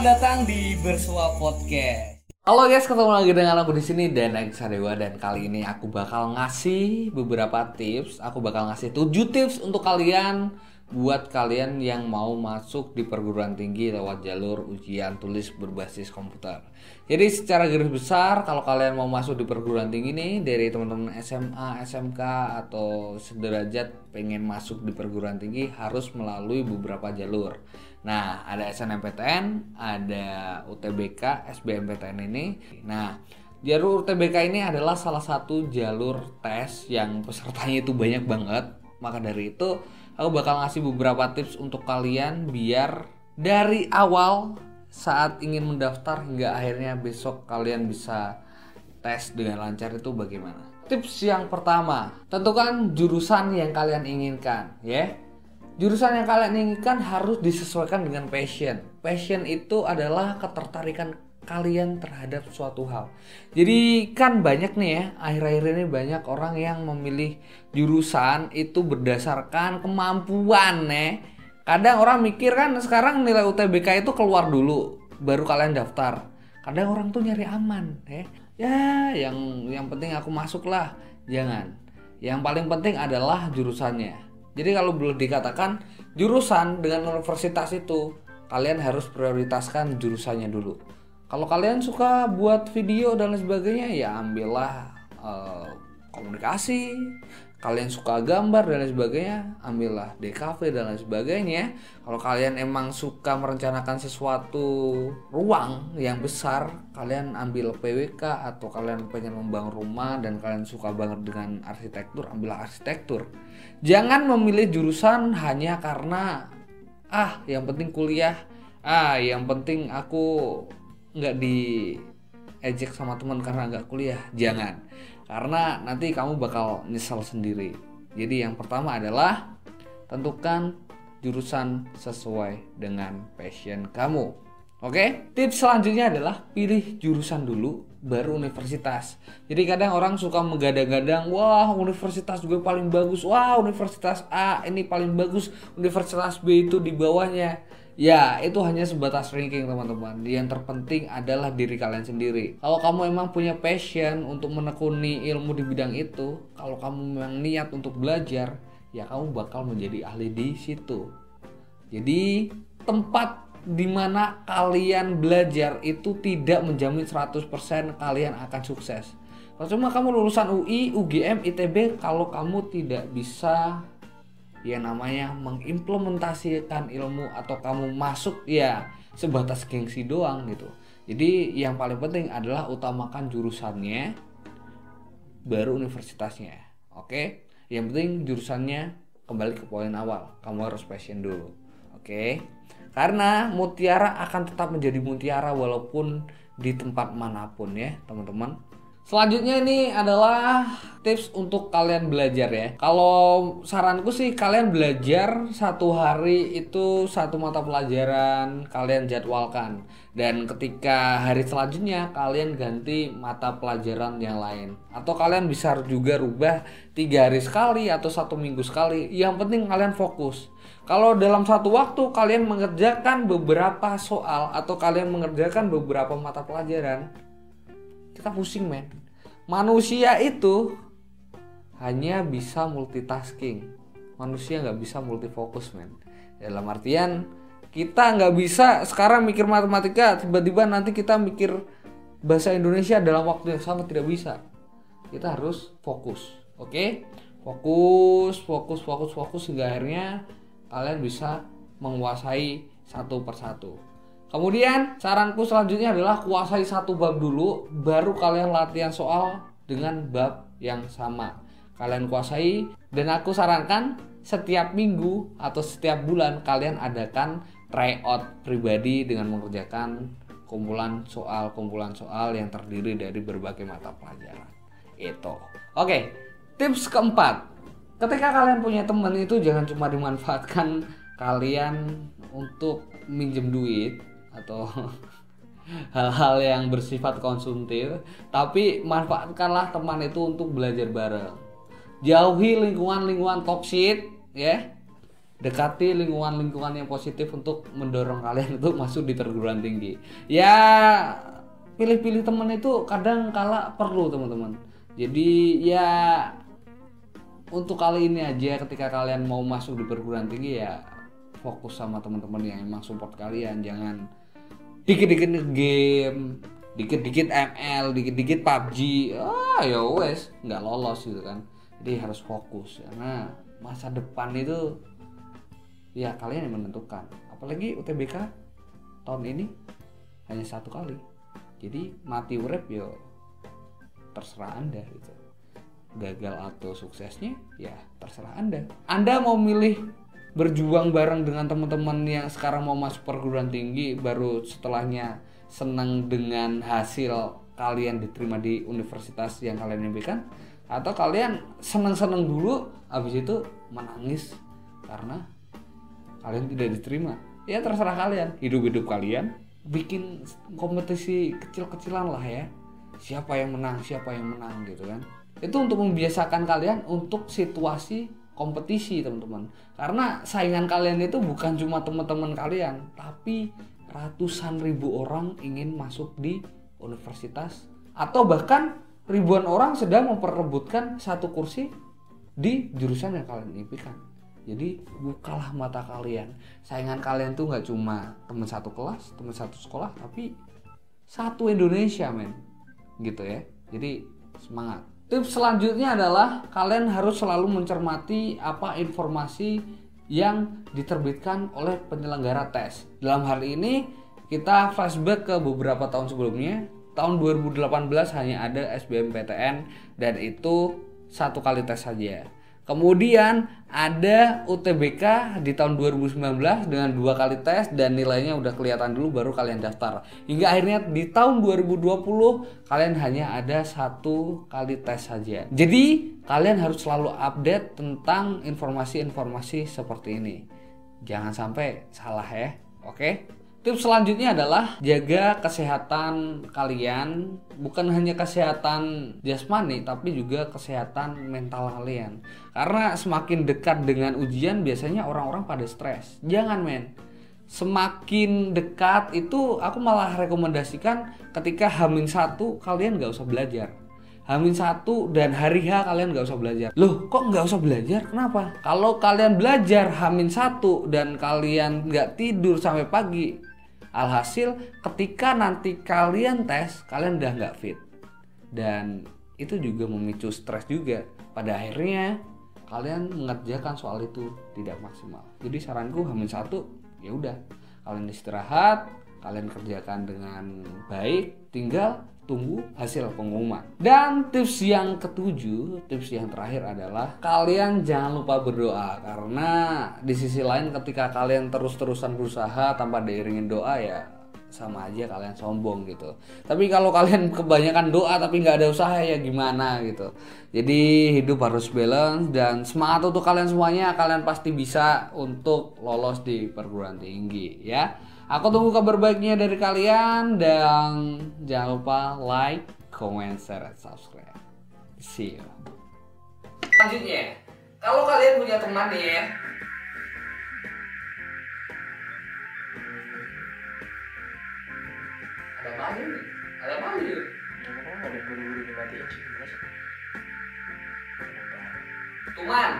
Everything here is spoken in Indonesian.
Selamat datang di Bersua Podcast. Halo guys, ketemu lagi dengan aku di sini dan Alex Sadewa dan kali ini aku bakal ngasih beberapa tips. Aku bakal ngasih 7 tips untuk kalian buat kalian yang mau masuk di perguruan tinggi lewat jalur ujian tulis berbasis komputer. Jadi secara garis besar kalau kalian mau masuk di perguruan tinggi nih dari teman-teman SMA, SMK atau sederajat pengen masuk di perguruan tinggi harus melalui beberapa jalur. Nah, ada SNMPTN, ada UTBK, SBMPTN ini. Nah, jalur UTBK ini adalah salah satu jalur tes yang pesertanya itu banyak banget. Maka dari itu aku bakal ngasih beberapa tips untuk kalian biar dari awal saat ingin mendaftar hingga akhirnya besok kalian bisa tes dengan lancar itu bagaimana. Tips yang pertama, tentukan jurusan yang kalian inginkan, ya. Jurusan yang kalian inginkan harus disesuaikan dengan passion. Passion itu adalah ketertarikan kalian terhadap suatu hal. Jadi kan banyak nih ya, akhir-akhir ini banyak orang yang memilih jurusan itu berdasarkan kemampuan nih. Kadang orang mikir kan sekarang nilai UTBK itu keluar dulu, baru kalian daftar. Kadang orang tuh nyari aman, ya. Ya, yang yang penting aku masuk lah. Jangan. Yang paling penting adalah jurusannya. Jadi kalau boleh dikatakan jurusan dengan universitas itu kalian harus prioritaskan jurusannya dulu kalau kalian suka buat video dan lain sebagainya ya ambillah uh, komunikasi. Kalian suka gambar dan lain sebagainya ambillah DKV dan lain sebagainya. Kalau kalian emang suka merencanakan sesuatu ruang yang besar kalian ambil PWK atau kalian pengen membangun rumah dan kalian suka banget dengan arsitektur ambillah arsitektur. Jangan memilih jurusan hanya karena ah yang penting kuliah. Ah yang penting aku nggak di ejek sama teman karena nggak kuliah? Jangan. Karena nanti kamu bakal nyesel sendiri. Jadi yang pertama adalah tentukan jurusan sesuai dengan passion kamu oke tips selanjutnya adalah pilih jurusan dulu baru universitas jadi kadang orang suka menggadang-gadang wah universitas gue paling bagus wah universitas A ini paling bagus universitas B itu di bawahnya Ya, itu hanya sebatas ranking teman-teman. Yang terpenting adalah diri kalian sendiri. Kalau kamu emang punya passion untuk menekuni ilmu di bidang itu, kalau kamu memang niat untuk belajar, ya kamu bakal menjadi ahli di situ. Jadi, tempat di mana kalian belajar itu tidak menjamin 100% kalian akan sukses. Kalau cuma kamu lulusan UI, UGM, ITB, kalau kamu tidak bisa yang namanya mengimplementasikan ilmu atau kamu masuk ya sebatas gengsi doang gitu. Jadi yang paling penting adalah utamakan jurusannya baru universitasnya. Oke? Yang penting jurusannya kembali ke poin awal. Kamu harus passion dulu. Oke? Karena mutiara akan tetap menjadi mutiara walaupun di tempat mana pun ya, teman-teman. Selanjutnya ini adalah tips untuk kalian belajar ya. Kalau saranku sih kalian belajar satu hari itu satu mata pelajaran kalian jadwalkan dan ketika hari selanjutnya kalian ganti mata pelajaran yang lain atau kalian bisa juga rubah tiga hari sekali atau satu minggu sekali. Yang penting kalian fokus. Kalau dalam satu waktu kalian mengerjakan beberapa soal atau kalian mengerjakan beberapa mata pelajaran, kita pusing men. Manusia itu hanya bisa multitasking. Manusia nggak bisa multifokus men. Dalam artian kita nggak bisa sekarang mikir matematika tiba-tiba nanti kita mikir bahasa Indonesia dalam waktu yang sama tidak bisa. Kita harus fokus oke? Okay? fokus fokus fokus fokus hingga akhirnya kalian bisa menguasai satu persatu Kemudian saranku selanjutnya adalah kuasai satu bab dulu, baru kalian latihan soal dengan bab yang sama. Kalian kuasai dan aku sarankan setiap minggu atau setiap bulan kalian adakan tryout pribadi dengan mengerjakan kumpulan soal-kumpulan soal yang terdiri dari berbagai mata pelajaran. Itu. Oke, tips keempat. Ketika kalian punya teman itu jangan cuma dimanfaatkan kalian untuk minjem duit atau hal-hal yang bersifat konsumtif tapi manfaatkanlah teman itu untuk belajar bareng. Jauhi lingkungan-lingkungan toksik ya. Dekati lingkungan-lingkungan yang positif untuk mendorong kalian untuk masuk di perguruan tinggi. Ya pilih-pilih temen itu kadang kala perlu teman-teman. Jadi ya untuk kali ini aja ketika kalian mau masuk di perguruan tinggi ya fokus sama teman-teman yang emang support kalian. Jangan dikit-dikit game dikit-dikit ML dikit-dikit PUBG ah ya wes nggak lolos gitu kan. Jadi harus fokus karena masa depan itu ya kalian yang menentukan. Apalagi UTBK tahun ini hanya satu kali. Jadi mati urep yo terserah anda gitu. Gagal atau suksesnya ya terserah anda. Anda mau milih berjuang bareng dengan teman-teman yang sekarang mau masuk perguruan tinggi baru setelahnya senang dengan hasil kalian diterima di universitas yang kalian impikan? Atau kalian senang-senang dulu habis itu menangis karena kalian tidak diterima? Ya terserah kalian. Hidup-hidup kalian? Bikin kompetisi kecil-kecilan lah ya. Siapa yang menang siapa yang menang gitu kan? Itu untuk membiasakan kalian untuk situasi kompetisi teman-teman. Karena saingan kalian itu bukan cuma teman-teman kalian tapi ratusan ribu orang ingin masuk di universitas. Atau bahkan ribuan orang sedang memperebutkan satu kursi di jurusan yang kalian impikan. Jadi bukalah mata kalian. Saingan kalian tuh nggak cuma teman satu kelas teman satu sekolah tapi satu Indonesia men. Gitu ya. Jadi semangat tips selanjutnya adalah kalian harus selalu mencermati apa informasi yang diterbitkan oleh penyelenggara tes. Dalam hal ini kita flashback ke beberapa tahun sebelumnya. Tahun 2018 hanya ada SBMPTN dan itu satu kali tes saja Kemudian ada UTBK di tahun 2019 dengan dua kali tes dan nilainya udah kelihatan dulu baru kalian daftar. Hingga akhirnya di tahun 2020 kalian hanya ada satu kali tes saja. Jadi kalian harus selalu update tentang informasi-informasi seperti ini. Jangan sampai salah ya. Oke? Tips selanjutnya adalah jaga kesehatan kalian, bukan hanya kesehatan jasmani tapi juga kesehatan mental kalian. Karena semakin dekat dengan ujian biasanya orang-orang pada stres. Jangan men. Semakin dekat itu aku malah rekomendasikan ketika hamin satu kalian nggak usah belajar. Hamin satu dan hari H kalian nggak usah belajar. Loh, kok nggak usah belajar? Kenapa? Kalau kalian belajar Hamin satu dan kalian nggak tidur sampai pagi, Alhasil ketika nanti kalian tes, kalian udah nggak fit. Dan itu juga memicu stres juga. Pada akhirnya kalian mengerjakan soal itu tidak maksimal. Jadi saranku hamil satu, ya udah kalian istirahat, kalian kerjakan dengan baik, tinggal tunggu hasil pengumuman. Dan tips yang ketujuh, tips yang terakhir adalah kalian jangan lupa berdoa karena di sisi lain ketika kalian terus-terusan berusaha tanpa diiringin doa ya sama aja kalian sombong gitu. Tapi kalau kalian kebanyakan doa tapi nggak ada usaha ya gimana gitu. Jadi hidup harus balance dan semangat untuk kalian semuanya. Kalian pasti bisa untuk lolos di perguruan tinggi ya. Aku tunggu kabar baiknya dari kalian dan jangan lupa like, comment, share, dan subscribe. See you. Selanjutnya, kalau kalian punya teman nih ya, ada Bayu nih, ada Bayu. ada guru-guru dimatiin sih Tuman,